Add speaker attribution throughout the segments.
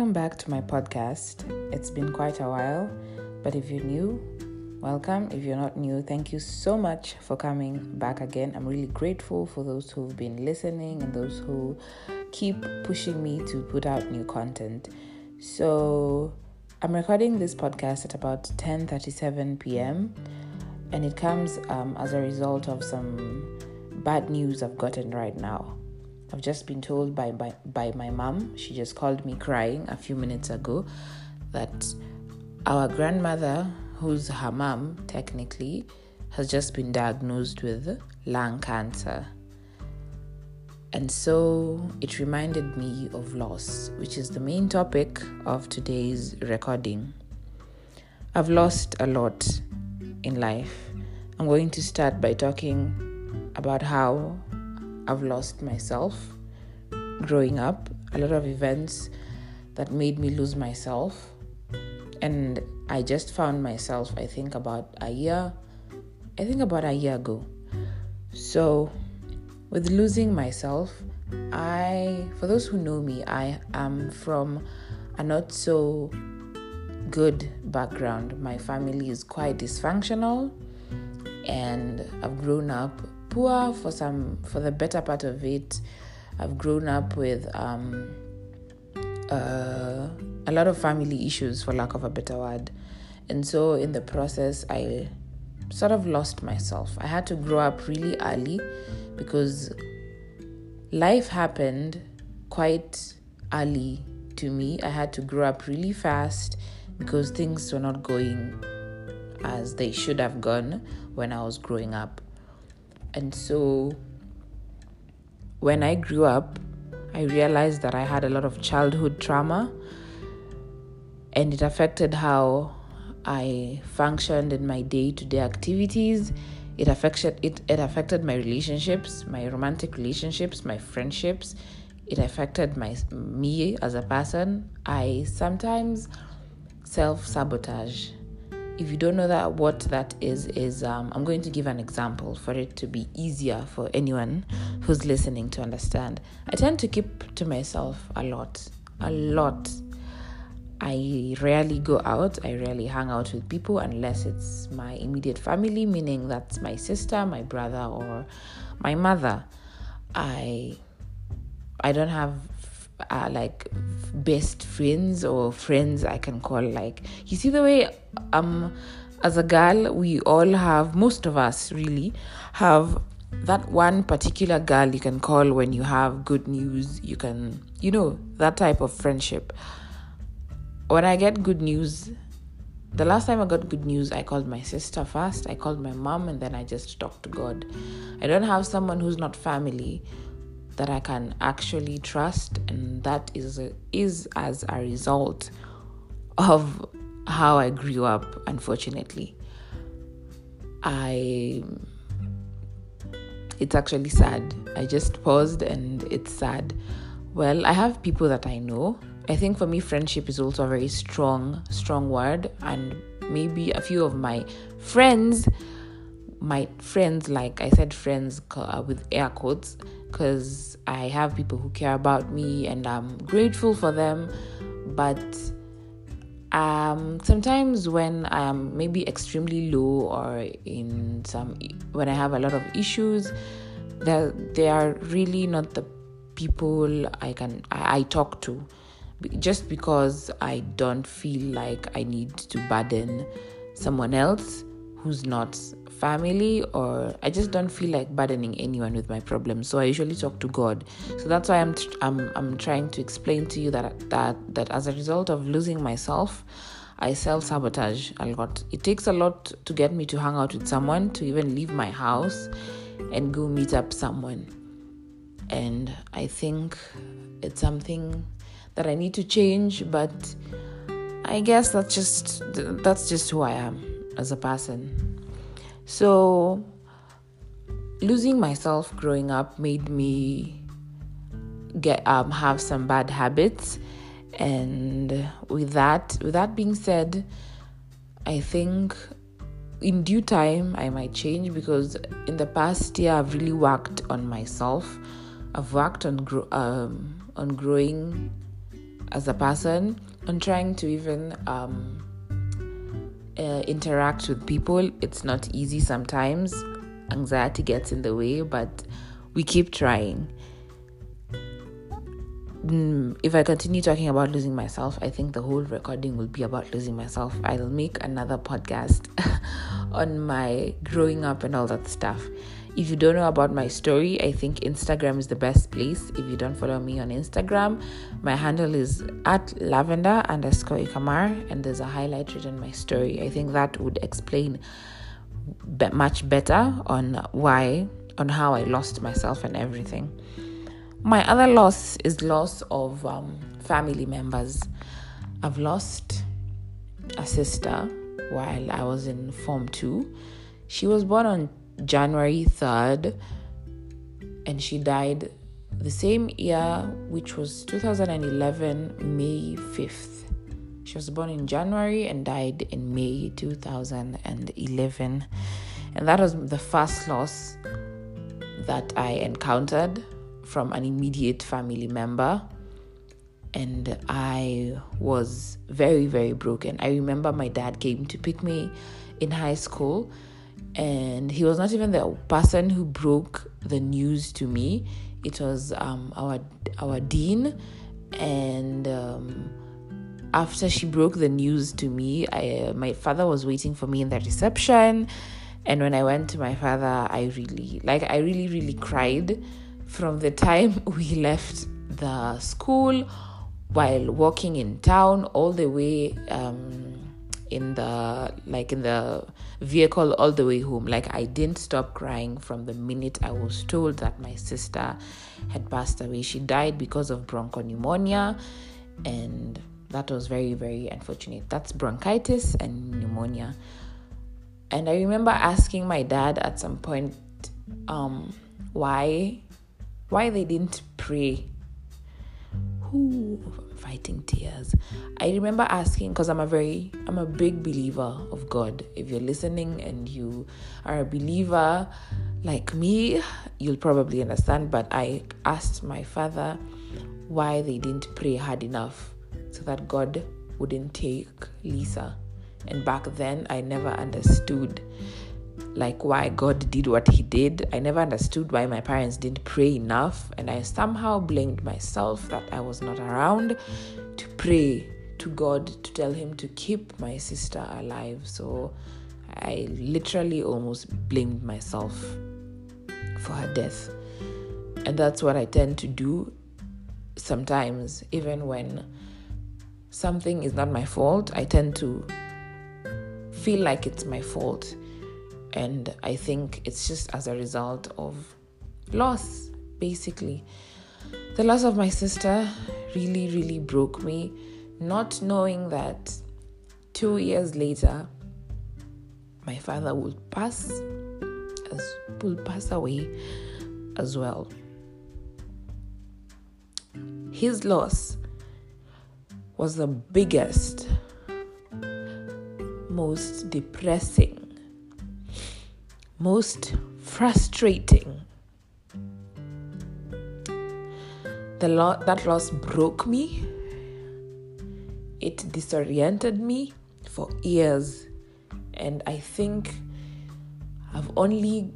Speaker 1: Welcome back to my podcast. It's been quite a while, but if you're new, welcome. If you're not new, thank you so much for coming back again. I'm really grateful for those who've been listening and those who keep pushing me to put out new content. So, I'm recording this podcast at about 10:37 p.m. and it comes um, as a result of some bad news I've gotten right now. I've just been told by, by, by my mom, she just called me crying a few minutes ago, that our grandmother, who's her mom technically, has just been diagnosed with lung cancer. And so it reminded me of loss, which is the main topic of today's recording. I've lost a lot in life. I'm going to start by talking about how I've lost myself growing up, a lot of events that made me lose myself. And I just found myself, I think, about a year, I think about a year ago. So, with losing myself, I, for those who know me, I am from a not so good background. My family is quite dysfunctional, and I've grown up poor for some for the better part of it. I've grown up with um, uh, a lot of family issues, for lack of a better word, and so in the process, I sort of lost myself. I had to grow up really early because life happened quite early to me. I had to grow up really fast because things were not going as they should have gone when I was growing up. And so when I grew up, I realized that I had a lot of childhood trauma and it affected how I functioned in my day to day activities. It affected it, it affected my relationships, my romantic relationships, my friendships. It affected my me as a person. I sometimes self sabotage if you don't know that what that is is um, i'm going to give an example for it to be easier for anyone who's listening to understand. I tend to keep to myself a lot a lot. I rarely go out. I rarely hang out with people unless it's my immediate family meaning that's my sister my brother or my mother. I i don't have uh, like best friends or friends I can call like you see the way um as a girl we all have most of us really have that one particular girl you can call when you have good news you can you know that type of friendship when I get good news the last time I got good news, I called my sister first, I called my mom, and then I just talked to God. I don't have someone who's not family that I can actually trust, and that is is as a result of how I grew up. Unfortunately, I it's actually sad. I just paused, and it's sad. Well, I have people that I know. I think for me, friendship is also a very strong, strong word, and maybe a few of my friends, my friends, like I said, friends uh, with air quotes because I have people who care about me and I'm grateful for them. But um, sometimes when I am maybe extremely low or in some when I have a lot of issues, that they are really not the people I can I, I talk to just because I don't feel like I need to burden someone else who's not family or I just don't feel like burdening anyone with my problems. So I usually talk to God. So that's why I'm I'm I'm trying to explain to you that that that as a result of losing myself, I self sabotage a lot. It takes a lot to get me to hang out with someone, to even leave my house and go meet up someone. And I think it's something that I need to change, but I guess that's just that's just who I am as a person. So, losing myself growing up made me get um, have some bad habits, and with that, with that being said, I think in due time I might change because in the past year I've really worked on myself. I've worked on gro- um, on growing as a person on trying to even um, uh, interact with people. It's not easy sometimes. Anxiety gets in the way, but we keep trying. Mm, if I continue talking about losing myself, I think the whole recording will be about losing myself. I'll make another podcast on my growing up and all that stuff. If you don't know about my story, I think Instagram is the best place. If you don't follow me on Instagram, my handle is at lavender underscore ikamar, and there's a highlight written my story. I think that would explain much better on why, on how I lost myself and everything. My other loss is loss of um, family members. I've lost a sister while I was in Form 2. She was born on January 3rd and she died the same year, which was 2011, May 5th. She was born in January and died in May 2011. And that was the first loss that I encountered from an immediate family member. And I was very, very broken. I remember my dad came to pick me in high school and he was not even the person who broke the news to me. It was um, our our dean, and um, after she broke the news to me, I, uh, my father was waiting for me in the reception, and when I went to my father, I really like I really really cried from the time we left the school while walking in town all the way. Um, in the like in the vehicle all the way home. Like i didn't stop crying from the minute i was told that my sister had passed away. She died because of bronchopneumonia and that was very very unfortunate. That's bronchitis and pneumonia. And i remember asking my dad at some point um, why why they didn't pray. Who fighting tears. I remember asking because I'm a very I'm a big believer of God. If you're listening and you are a believer like me, you'll probably understand. But I asked my father why they didn't pray hard enough so that God wouldn't take Lisa. And back then I never understood like why God did what He did. I never understood why my parents didn't pray enough, and I somehow blamed myself that I was not around to pray to God to tell Him to keep my sister alive. So I literally almost blamed myself for her death. And that's what I tend to do sometimes, even when something is not my fault, I tend to feel like it's my fault and I think it's just as a result of loss, basically. The loss of my sister really, really broke me, not knowing that two years later, my father would pass as will pass away as well. His loss was the biggest, most depressing most frustrating. The lo- that loss broke me. It disoriented me for years. And I think I've only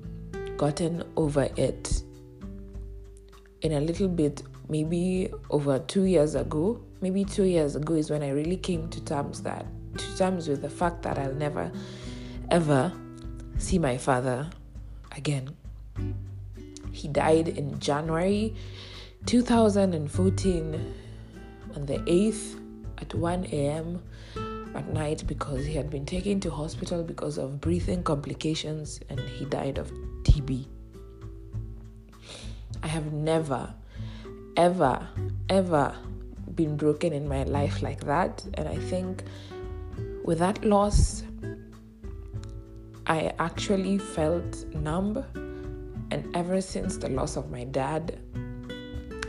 Speaker 1: gotten over it in a little bit, maybe over two years ago. Maybe two years ago is when I really came to terms that to terms with the fact that I'll never ever see my father again. He died in January 2014 on the 8th at 1 a.m. at night because he had been taken to hospital because of breathing complications and he died of TB. I have never, ever, ever been broken in my life like that. And I think with that loss, I actually felt numb. And ever since the loss of my dad,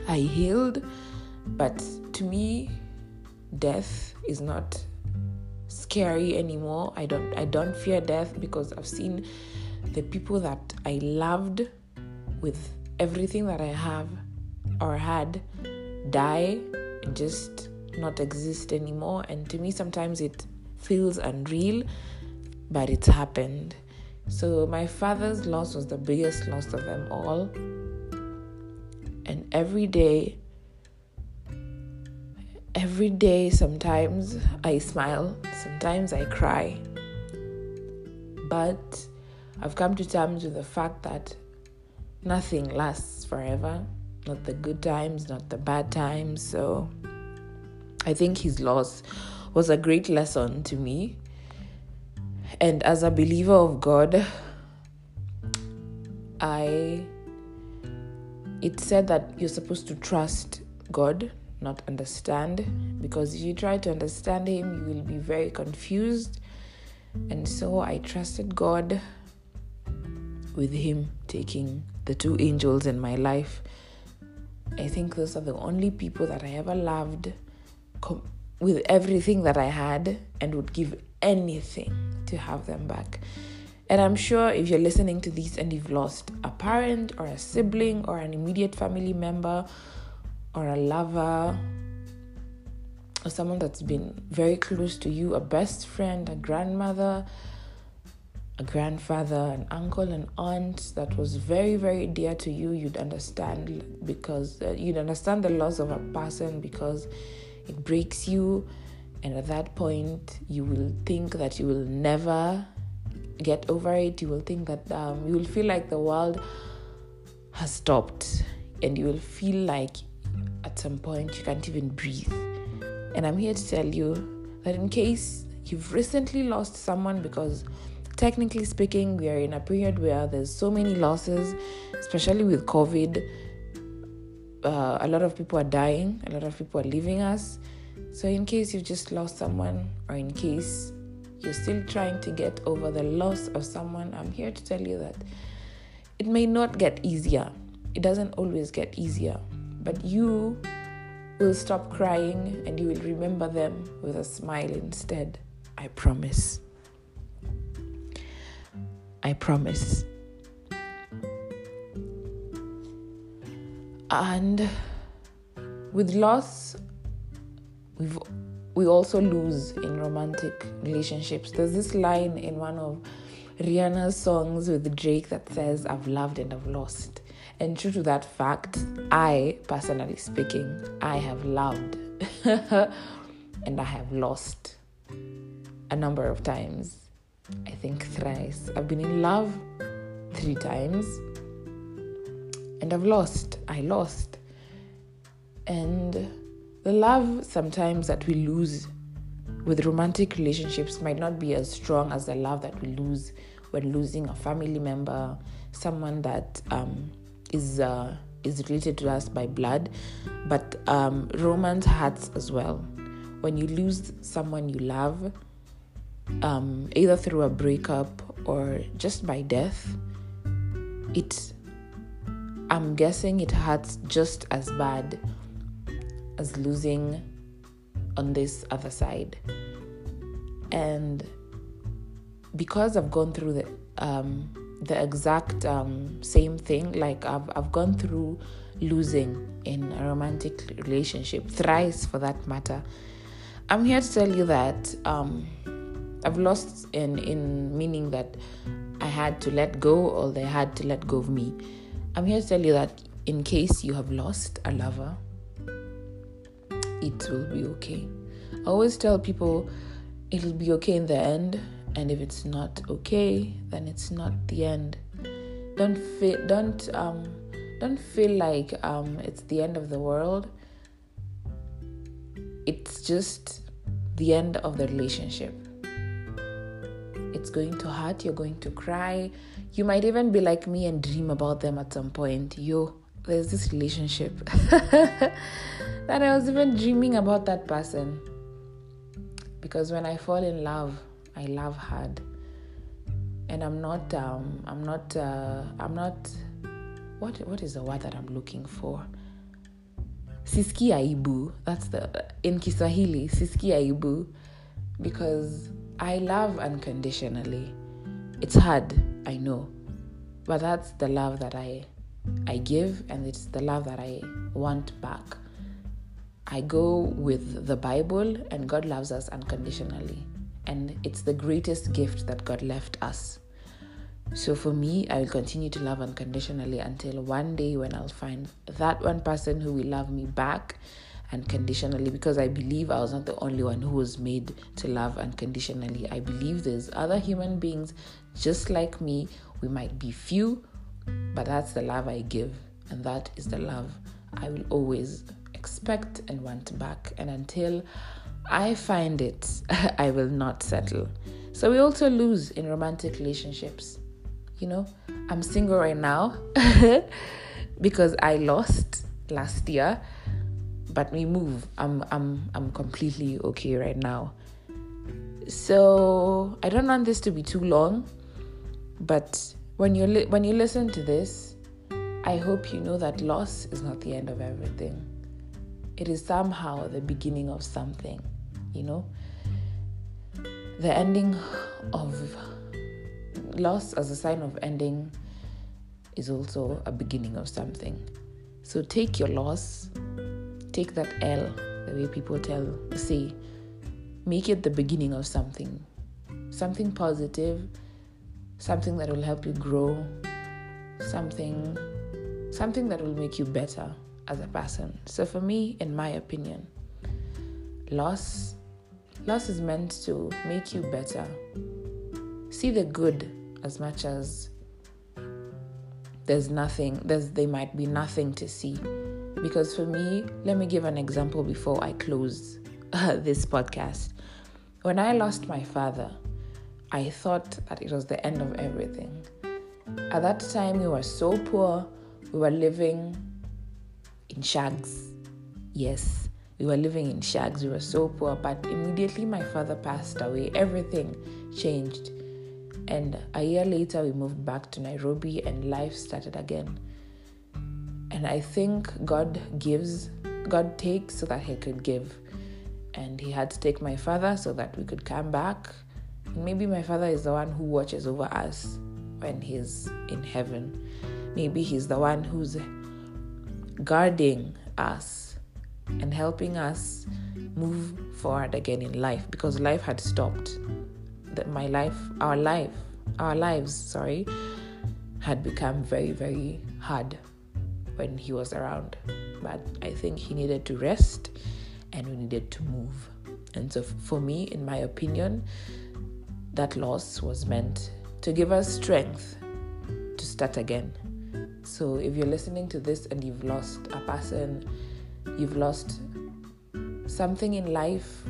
Speaker 1: I healed. But to me, death is not scary anymore. I don't I don't fear death because I've seen the people that I loved with everything that I have or had die and just not exist anymore. And to me, sometimes it feels unreal, but it's happened. So, my father's loss was the biggest loss of them all. And every day, every day, sometimes I smile, sometimes I cry. But I've come to terms with the fact that nothing lasts forever not the good times, not the bad times. So I think his loss was a great lesson to me. And as a believer of God, I it said that you're supposed to trust God, not understand, because if you try to understand him, you will be very confused. And so I trusted God with him taking the two angels in my life. I think those are the only people that I ever loved com- with everything that I had and would give anything to have them back. And I'm sure if you're listening to this and you've lost a parent or a sibling or an immediate family member or a lover or someone that's been very close to you, a best friend, a grandmother, a grandfather, an uncle, an aunt that was very, very dear to you, you'd understand because uh, you'd understand the loss of a person because it breaks you. And at that point, you will think that you will never get over it. You will think that um, you will feel like the world has stopped, and you will feel like at some point you can't even breathe. And I'm here to tell you that in case you've recently lost someone because technically speaking, we are in a period where there's so many losses, especially with COVID. Uh, a lot of people are dying, a lot of people are leaving us. So, in case you've just lost someone, or in case you're still trying to get over the loss of someone, I'm here to tell you that it may not get easier. It doesn't always get easier, but you will stop crying and you will remember them with a smile instead. I promise. I promise. And with loss, we've we also lose in romantic relationships. There's this line in one of Rihanna's songs with Drake that says, I've loved and I've lost. And true to that fact, I, personally speaking, I have loved and I have lost a number of times. I think thrice. I've been in love three times and I've lost. I lost. And the love sometimes that we lose with romantic relationships might not be as strong as the love that we lose when losing a family member, someone that um, is uh, is related to us by blood. But um, romance hurts as well. When you lose someone you love, um, either through a breakup or just by death, it I'm guessing it hurts just as bad as losing on this other side. And because I've gone through the um, the exact um, same thing, like I've I've gone through losing in a romantic relationship thrice for that matter. I'm here to tell you that um, I've lost in in meaning that I had to let go or they had to let go of me. I'm here to tell you that in case you have lost a lover, it will be okay. I always tell people it'll be okay in the end, and if it's not okay, then it's not the end. Don't feel don't um don't feel like um it's the end of the world. It's just the end of the relationship it's going to hurt, you're going to cry. You might even be like me and dream about them at some point. Yo, there's this relationship that I was even dreaming about that person. Because when I fall in love, I love hard. And I'm not um I'm not uh I'm not what what is the word that I'm looking for? Siski aibu. That's the in Kiswahili, siski aibu. Because I love unconditionally. It's hard, I know. But that's the love that I I give and it's the love that I want back. I go with the Bible, and God loves us unconditionally. And it's the greatest gift that God left us. So for me, I will continue to love unconditionally until one day when I'll find that one person who will love me back unconditionally because I believe I was not the only one who was made to love unconditionally. I believe there's other human beings just like me. We might be few, but that's the love I give, and that is the love I will always expect and want back. And until I find it, I will not settle. So we also lose in romantic relationships. You know, I'm single right now because I lost last year, but we move. I'm I'm I'm completely okay right now. So I don't want this to be too long, but when you li- when you listen to this, I hope you know that loss is not the end of everything. It is somehow the beginning of something, you know. The ending of loss as a sign of ending is also a beginning of something. So take your loss, take that L, the way people tell say, make it the beginning of something. Something positive, something that will help you grow, something something that will make you better as a person. So for me, in my opinion, loss loss is meant to make you better. See the good as much as there's nothing there's there might be nothing to see because for me let me give an example before i close uh, this podcast when i lost my father i thought that it was the end of everything at that time we were so poor we were living in shags yes we were living in shags we were so poor but immediately my father passed away everything changed and a year later, we moved back to Nairobi and life started again. And I think God gives, God takes so that He could give. And He had to take my father so that we could come back. Maybe my father is the one who watches over us when He's in heaven. Maybe He's the one who's guarding us and helping us move forward again in life because life had stopped that my life, our life, our lives, sorry, had become very, very hard when he was around. But I think he needed to rest and we needed to move. And so, for me, in my opinion, that loss was meant to give us strength to start again. So, if you're listening to this and you've lost a person, you've lost something in life,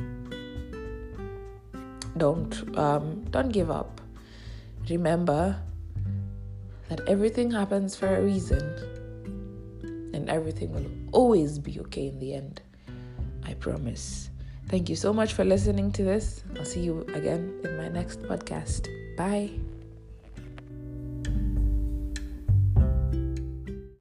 Speaker 1: don't um, don't give up. Remember that everything happens for a reason, and everything will always be okay in the end. I promise. Thank you so much for listening to this. I'll see you again in my next podcast. Bye.